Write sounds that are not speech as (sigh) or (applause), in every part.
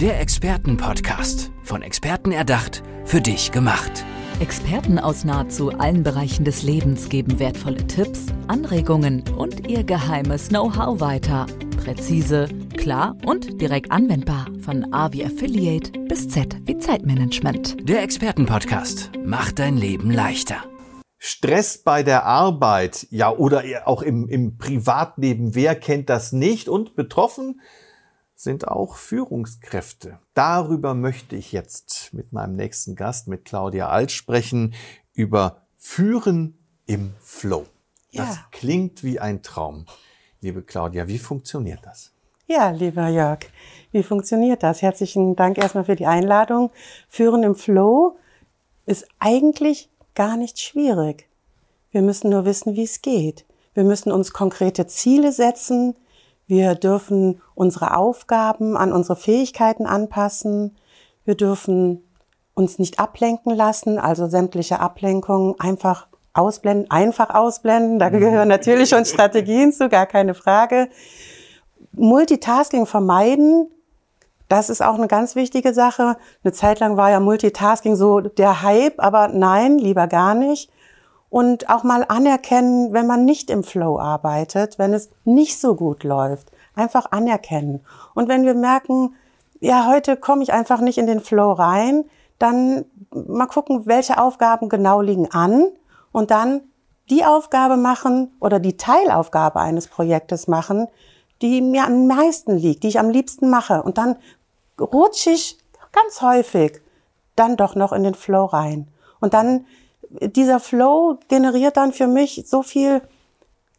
Der Expertenpodcast. Von Experten erdacht, für dich gemacht. Experten aus nahezu allen Bereichen des Lebens geben wertvolle Tipps, Anregungen und ihr geheimes Know-how weiter. Präzise, klar und direkt anwendbar. Von A wie Affiliate bis Z wie Zeitmanagement. Der Expertenpodcast macht dein Leben leichter. Stress bei der Arbeit, ja, oder auch im, im Privatleben, wer kennt das nicht? Und betroffen sind auch Führungskräfte. Darüber möchte ich jetzt mit meinem nächsten Gast, mit Claudia Alt, sprechen, über Führen im Flow. Das ja. klingt wie ein Traum. Liebe Claudia, wie funktioniert das? Ja, lieber Jörg, wie funktioniert das? Herzlichen Dank erstmal für die Einladung. Führen im Flow ist eigentlich gar nicht schwierig. Wir müssen nur wissen, wie es geht. Wir müssen uns konkrete Ziele setzen. Wir dürfen unsere Aufgaben an unsere Fähigkeiten anpassen. Wir dürfen uns nicht ablenken lassen, also sämtliche Ablenkungen einfach ausblenden, einfach ausblenden. Da gehören natürlich schon Strategien zu, gar keine Frage. Multitasking vermeiden, das ist auch eine ganz wichtige Sache. Eine Zeit lang war ja Multitasking so der Hype, aber nein, lieber gar nicht. Und auch mal anerkennen, wenn man nicht im Flow arbeitet, wenn es nicht so gut läuft. Einfach anerkennen. Und wenn wir merken, ja, heute komme ich einfach nicht in den Flow rein, dann mal gucken, welche Aufgaben genau liegen an und dann die Aufgabe machen oder die Teilaufgabe eines Projektes machen, die mir am meisten liegt, die ich am liebsten mache. Und dann rutsche ich ganz häufig dann doch noch in den Flow rein. Und dann, dieser Flow generiert dann für mich so viel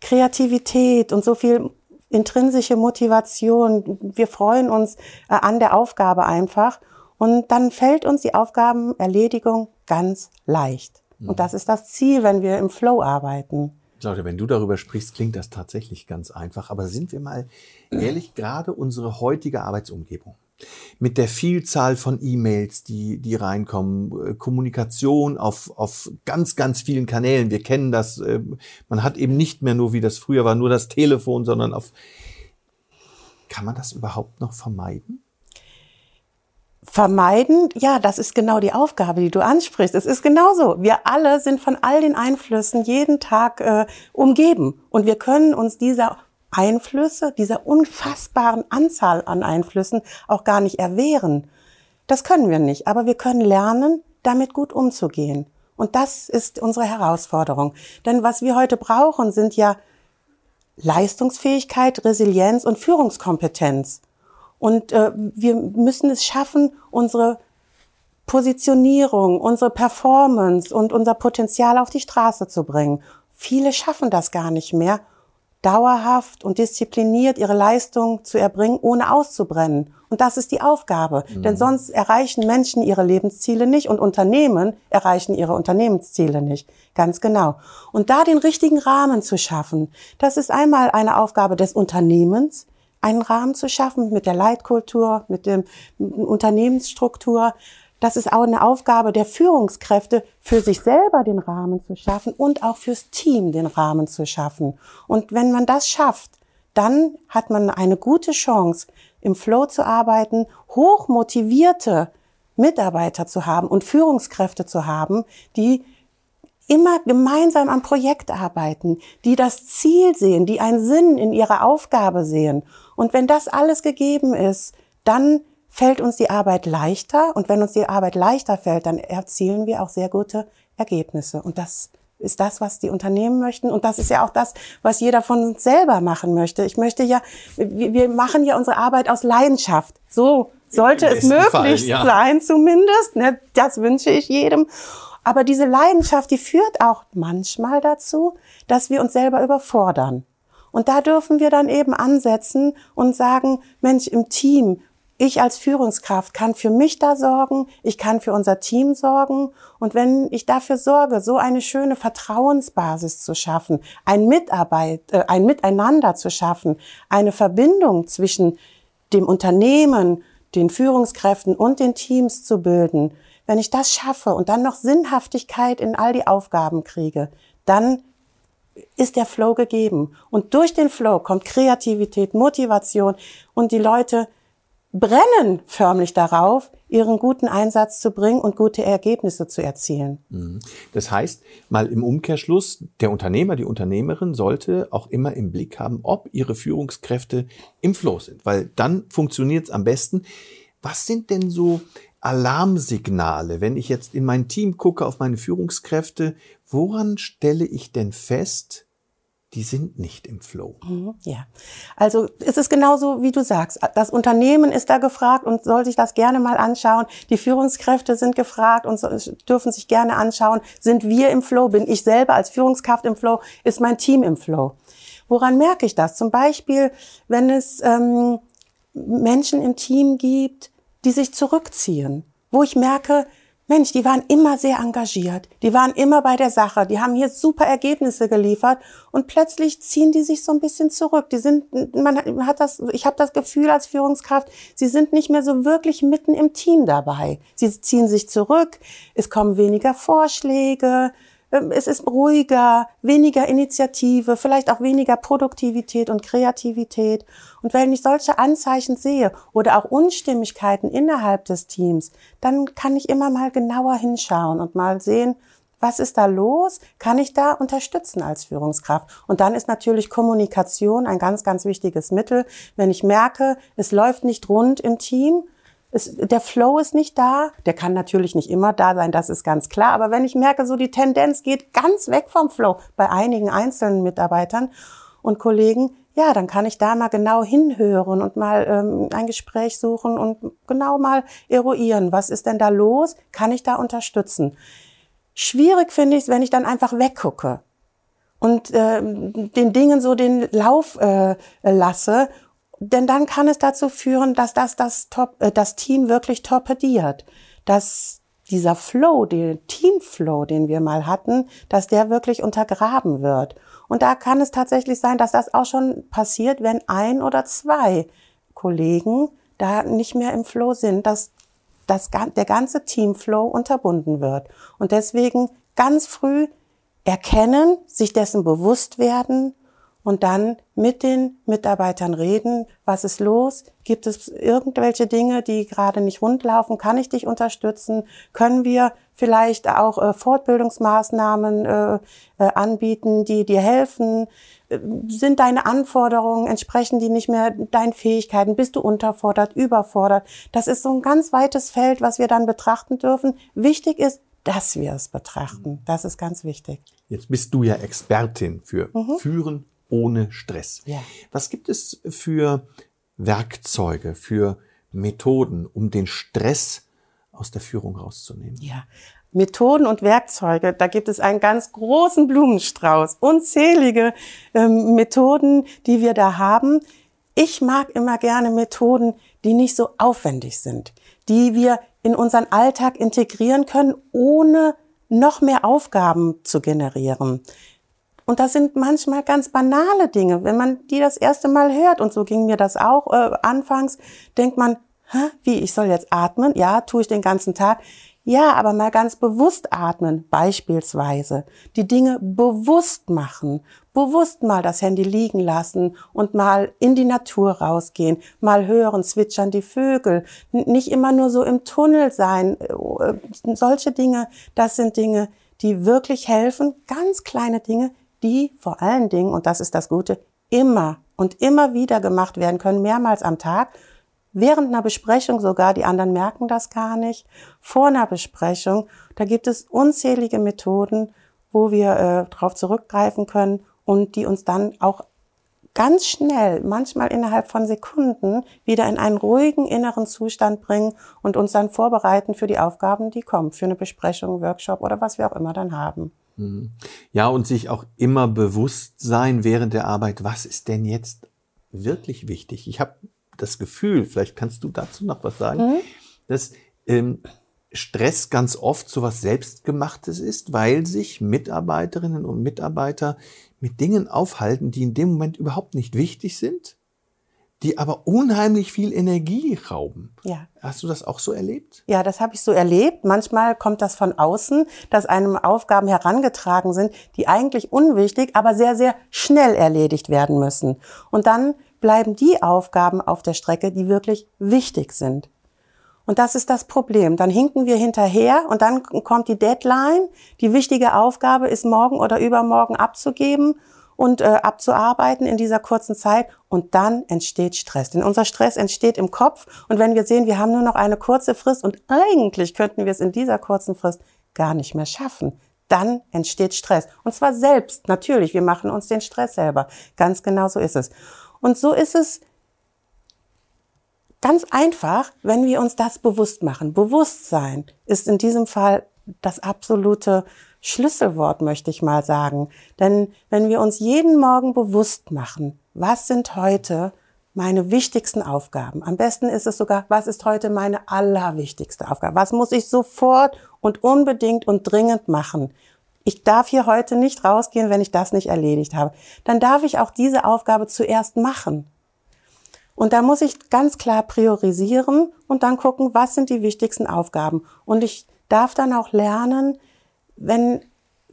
Kreativität und so viel intrinsische Motivation. Wir freuen uns äh, an der Aufgabe einfach. Und dann fällt uns die Aufgabenerledigung ganz leicht. Und mhm. das ist das Ziel, wenn wir im Flow arbeiten. Claudia, wenn du darüber sprichst, klingt das tatsächlich ganz einfach. Aber sind wir mal ehrlich, gerade unsere heutige Arbeitsumgebung mit der Vielzahl von E-Mails, die, die reinkommen, äh, Kommunikation auf, auf ganz, ganz vielen Kanälen. Wir kennen das. Äh, man hat eben nicht mehr nur, wie das früher war, nur das Telefon, sondern auf. Kann man das überhaupt noch vermeiden? Vermeiden, ja, das ist genau die Aufgabe, die du ansprichst. Es ist genauso. Wir alle sind von all den Einflüssen jeden Tag äh, umgeben und wir können uns dieser Einflüsse, dieser unfassbaren Anzahl an Einflüssen auch gar nicht erwehren. Das können wir nicht, aber wir können lernen, damit gut umzugehen. Und das ist unsere Herausforderung. Denn was wir heute brauchen, sind ja Leistungsfähigkeit, Resilienz und Führungskompetenz. Und äh, wir müssen es schaffen, unsere Positionierung, unsere Performance und unser Potenzial auf die Straße zu bringen. Viele schaffen das gar nicht mehr dauerhaft und diszipliniert ihre Leistung zu erbringen, ohne auszubrennen. Und das ist die Aufgabe. Mhm. Denn sonst erreichen Menschen ihre Lebensziele nicht und Unternehmen erreichen ihre Unternehmensziele nicht. Ganz genau. Und da den richtigen Rahmen zu schaffen, das ist einmal eine Aufgabe des Unternehmens, einen Rahmen zu schaffen mit der Leitkultur, mit dem Unternehmensstruktur, das ist auch eine Aufgabe der Führungskräfte, für sich selber den Rahmen zu schaffen und auch fürs Team den Rahmen zu schaffen. Und wenn man das schafft, dann hat man eine gute Chance, im Flow zu arbeiten, hoch motivierte Mitarbeiter zu haben und Führungskräfte zu haben, die immer gemeinsam am Projekt arbeiten, die das Ziel sehen, die einen Sinn in ihrer Aufgabe sehen. Und wenn das alles gegeben ist, dann fällt uns die Arbeit leichter. Und wenn uns die Arbeit leichter fällt, dann erzielen wir auch sehr gute Ergebnisse. Und das ist das, was die Unternehmen möchten. Und das ist ja auch das, was jeder von uns selber machen möchte. Ich möchte ja, wir machen ja unsere Arbeit aus Leidenschaft. So sollte es möglich Fall, ja. sein, zumindest. Ne? Das wünsche ich jedem. Aber diese Leidenschaft, die führt auch manchmal dazu, dass wir uns selber überfordern. Und da dürfen wir dann eben ansetzen und sagen, Mensch, im Team ich als Führungskraft kann für mich da sorgen, ich kann für unser Team sorgen. Und wenn ich dafür sorge, so eine schöne Vertrauensbasis zu schaffen, ein Mitarbeit, äh, ein Miteinander zu schaffen, eine Verbindung zwischen dem Unternehmen, den Führungskräften und den Teams zu bilden, wenn ich das schaffe und dann noch Sinnhaftigkeit in all die Aufgaben kriege, dann ist der Flow gegeben. Und durch den Flow kommt Kreativität, Motivation und die Leute brennen förmlich darauf, ihren guten Einsatz zu bringen und gute Ergebnisse zu erzielen. Mhm. Das heißt, mal im Umkehrschluss, der Unternehmer, die Unternehmerin sollte auch immer im Blick haben, ob ihre Führungskräfte im Flow sind, weil dann funktioniert es am besten. Was sind denn so Alarmsignale, wenn ich jetzt in mein Team gucke, auf meine Führungskräfte? Woran stelle ich denn fest, die sind nicht im Flow. Mhm, ja, also es ist genauso, wie du sagst. Das Unternehmen ist da gefragt und soll sich das gerne mal anschauen. Die Führungskräfte sind gefragt und dürfen sich gerne anschauen. Sind wir im Flow? Bin ich selber als Führungskraft im Flow? Ist mein Team im Flow? Woran merke ich das? Zum Beispiel, wenn es ähm, Menschen im Team gibt, die sich zurückziehen, wo ich merke, Mensch, die waren immer sehr engagiert, die waren immer bei der Sache, die haben hier super Ergebnisse geliefert. Und plötzlich ziehen die sich so ein bisschen zurück. Die sind, man hat das, ich habe das Gefühl als Führungskraft, sie sind nicht mehr so wirklich mitten im Team dabei. Sie ziehen sich zurück, es kommen weniger Vorschläge, es ist ruhiger, weniger Initiative, vielleicht auch weniger Produktivität und Kreativität. Und wenn ich solche Anzeichen sehe oder auch Unstimmigkeiten innerhalb des Teams, dann kann ich immer mal genauer hinschauen und mal sehen, was ist da los? Kann ich da unterstützen als Führungskraft? Und dann ist natürlich Kommunikation ein ganz, ganz wichtiges Mittel. Wenn ich merke, es läuft nicht rund im Team, es, der Flow ist nicht da. Der kann natürlich nicht immer da sein, das ist ganz klar. Aber wenn ich merke, so die Tendenz geht ganz weg vom Flow bei einigen einzelnen Mitarbeitern und Kollegen, ja, dann kann ich da mal genau hinhören und mal ähm, ein Gespräch suchen und genau mal eruieren, was ist denn da los? Kann ich da unterstützen? Schwierig finde ich es, wenn ich dann einfach weggucke und äh, den Dingen so den Lauf äh, lasse denn dann kann es dazu führen, dass das, das, Top, äh, das Team wirklich torpediert. Dass dieser Flow, der Teamflow, den wir mal hatten, dass der wirklich untergraben wird. Und da kann es tatsächlich sein, dass das auch schon passiert, wenn ein oder zwei Kollegen da nicht mehr im Flow sind, dass das, der ganze Teamflow unterbunden wird. Und deswegen ganz früh erkennen, sich dessen bewusst werden und dann mit den Mitarbeitern reden, was ist los? Gibt es irgendwelche Dinge, die gerade nicht rund laufen? Kann ich dich unterstützen? Können wir vielleicht auch äh, Fortbildungsmaßnahmen äh, äh, anbieten, die dir helfen? Sind deine Anforderungen, entsprechen die nicht mehr deinen Fähigkeiten? Bist du unterfordert, überfordert? Das ist so ein ganz weites Feld, was wir dann betrachten dürfen. Wichtig ist, dass wir es betrachten. Das ist ganz wichtig. Jetzt bist du ja Expertin für mhm. Führen ohne Stress. Ja. Was gibt es für Werkzeuge, für Methoden, um den Stress aus der Führung rauszunehmen? Ja. Methoden und Werkzeuge, da gibt es einen ganz großen Blumenstrauß, unzählige ähm, Methoden, die wir da haben. Ich mag immer gerne Methoden, die nicht so aufwendig sind, die wir in unseren Alltag integrieren können, ohne noch mehr Aufgaben zu generieren. Und das sind manchmal ganz banale Dinge. Wenn man die das erste Mal hört, und so ging mir das auch äh, anfangs, denkt man, Hä, wie, ich soll jetzt atmen? Ja, tue ich den ganzen Tag. Ja, aber mal ganz bewusst atmen, beispielsweise. Die Dinge bewusst machen. Bewusst mal das Handy liegen lassen und mal in die Natur rausgehen. Mal hören, zwitschern die Vögel. Nicht immer nur so im Tunnel sein. Äh, solche Dinge, das sind Dinge, die wirklich helfen. Ganz kleine Dinge, die vor allen Dingen, und das ist das Gute, immer und immer wieder gemacht werden können, mehrmals am Tag, während einer Besprechung sogar, die anderen merken das gar nicht, vor einer Besprechung, da gibt es unzählige Methoden, wo wir äh, darauf zurückgreifen können und die uns dann auch ganz schnell, manchmal innerhalb von Sekunden, wieder in einen ruhigen inneren Zustand bringen und uns dann vorbereiten für die Aufgaben, die kommen, für eine Besprechung, Workshop oder was wir auch immer dann haben. Mhm. Ja, und sich auch immer bewusst sein während der Arbeit, was ist denn jetzt wirklich wichtig? Ich habe das Gefühl, vielleicht kannst du dazu noch was sagen, mhm. dass ähm, Stress ganz oft so was Selbstgemachtes ist, weil sich Mitarbeiterinnen und Mitarbeiter mit Dingen aufhalten, die in dem Moment überhaupt nicht wichtig sind die aber unheimlich viel Energie rauben. Ja. Hast du das auch so erlebt? Ja, das habe ich so erlebt. Manchmal kommt das von außen, dass einem Aufgaben herangetragen sind, die eigentlich unwichtig, aber sehr, sehr schnell erledigt werden müssen. Und dann bleiben die Aufgaben auf der Strecke, die wirklich wichtig sind. Und das ist das Problem. Dann hinken wir hinterher und dann kommt die Deadline. Die wichtige Aufgabe ist morgen oder übermorgen abzugeben und äh, abzuarbeiten in dieser kurzen Zeit. Und dann entsteht Stress. Denn unser Stress entsteht im Kopf. Und wenn wir sehen, wir haben nur noch eine kurze Frist und eigentlich könnten wir es in dieser kurzen Frist gar nicht mehr schaffen, dann entsteht Stress. Und zwar selbst, natürlich. Wir machen uns den Stress selber. Ganz genau so ist es. Und so ist es Ganz einfach, wenn wir uns das bewusst machen. Bewusstsein ist in diesem Fall das absolute Schlüsselwort, möchte ich mal sagen. Denn wenn wir uns jeden Morgen bewusst machen, was sind heute meine wichtigsten Aufgaben? Am besten ist es sogar, was ist heute meine allerwichtigste Aufgabe? Was muss ich sofort und unbedingt und dringend machen? Ich darf hier heute nicht rausgehen, wenn ich das nicht erledigt habe. Dann darf ich auch diese Aufgabe zuerst machen. Und da muss ich ganz klar priorisieren und dann gucken, was sind die wichtigsten Aufgaben. Und ich darf dann auch lernen, wenn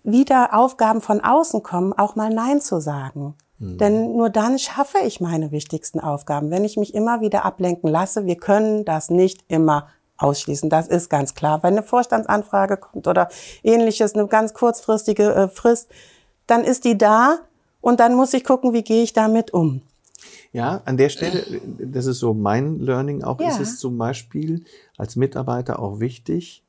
wieder Aufgaben von außen kommen, auch mal Nein zu sagen. Mhm. Denn nur dann schaffe ich meine wichtigsten Aufgaben. Wenn ich mich immer wieder ablenken lasse, wir können das nicht immer ausschließen. Das ist ganz klar. Wenn eine Vorstandsanfrage kommt oder ähnliches, eine ganz kurzfristige äh, Frist, dann ist die da und dann muss ich gucken, wie gehe ich damit um. Ja, an der Stelle, das ist so mein Learning auch, ja. ist es zum Beispiel als Mitarbeiter auch wichtig,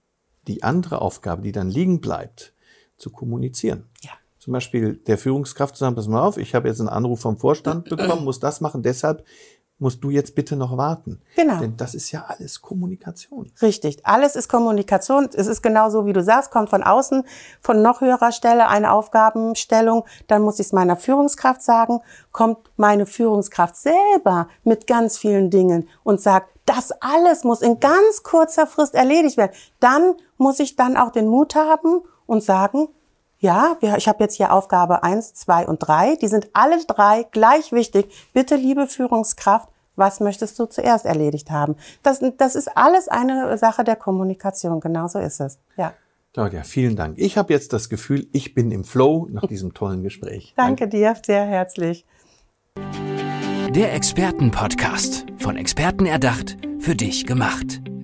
die andere Aufgabe, die dann liegen bleibt, zu kommunizieren. Ja. Zum Beispiel der Führungskraft zu sagen, pass mal auf, ich habe jetzt einen Anruf vom Vorstand bekommen, muss das machen, deshalb musst du jetzt bitte noch warten. Genau. Denn das ist ja alles Kommunikation. Richtig. Alles ist Kommunikation. Es ist genau so, wie du sagst, kommt von außen, von noch höherer Stelle eine Aufgabenstellung. Dann muss ich es meiner Führungskraft sagen. Kommt meine Führungskraft selber mit ganz vielen Dingen und sagt, das alles muss in ganz kurzer Frist erledigt werden. Dann muss ich dann auch den Mut haben und sagen, ja, ich habe jetzt hier Aufgabe eins, zwei und drei. Die sind alle drei gleich wichtig. Bitte, liebe Führungskraft, was möchtest du zuerst erledigt haben? Das, das ist alles eine Sache der Kommunikation. Genauso ist es. Ja. Claudia, vielen Dank. Ich habe jetzt das Gefühl, ich bin im Flow nach diesem tollen Gespräch. Danke, (laughs) Danke dir sehr herzlich. Der Expertenpodcast. Von Experten erdacht, für dich gemacht.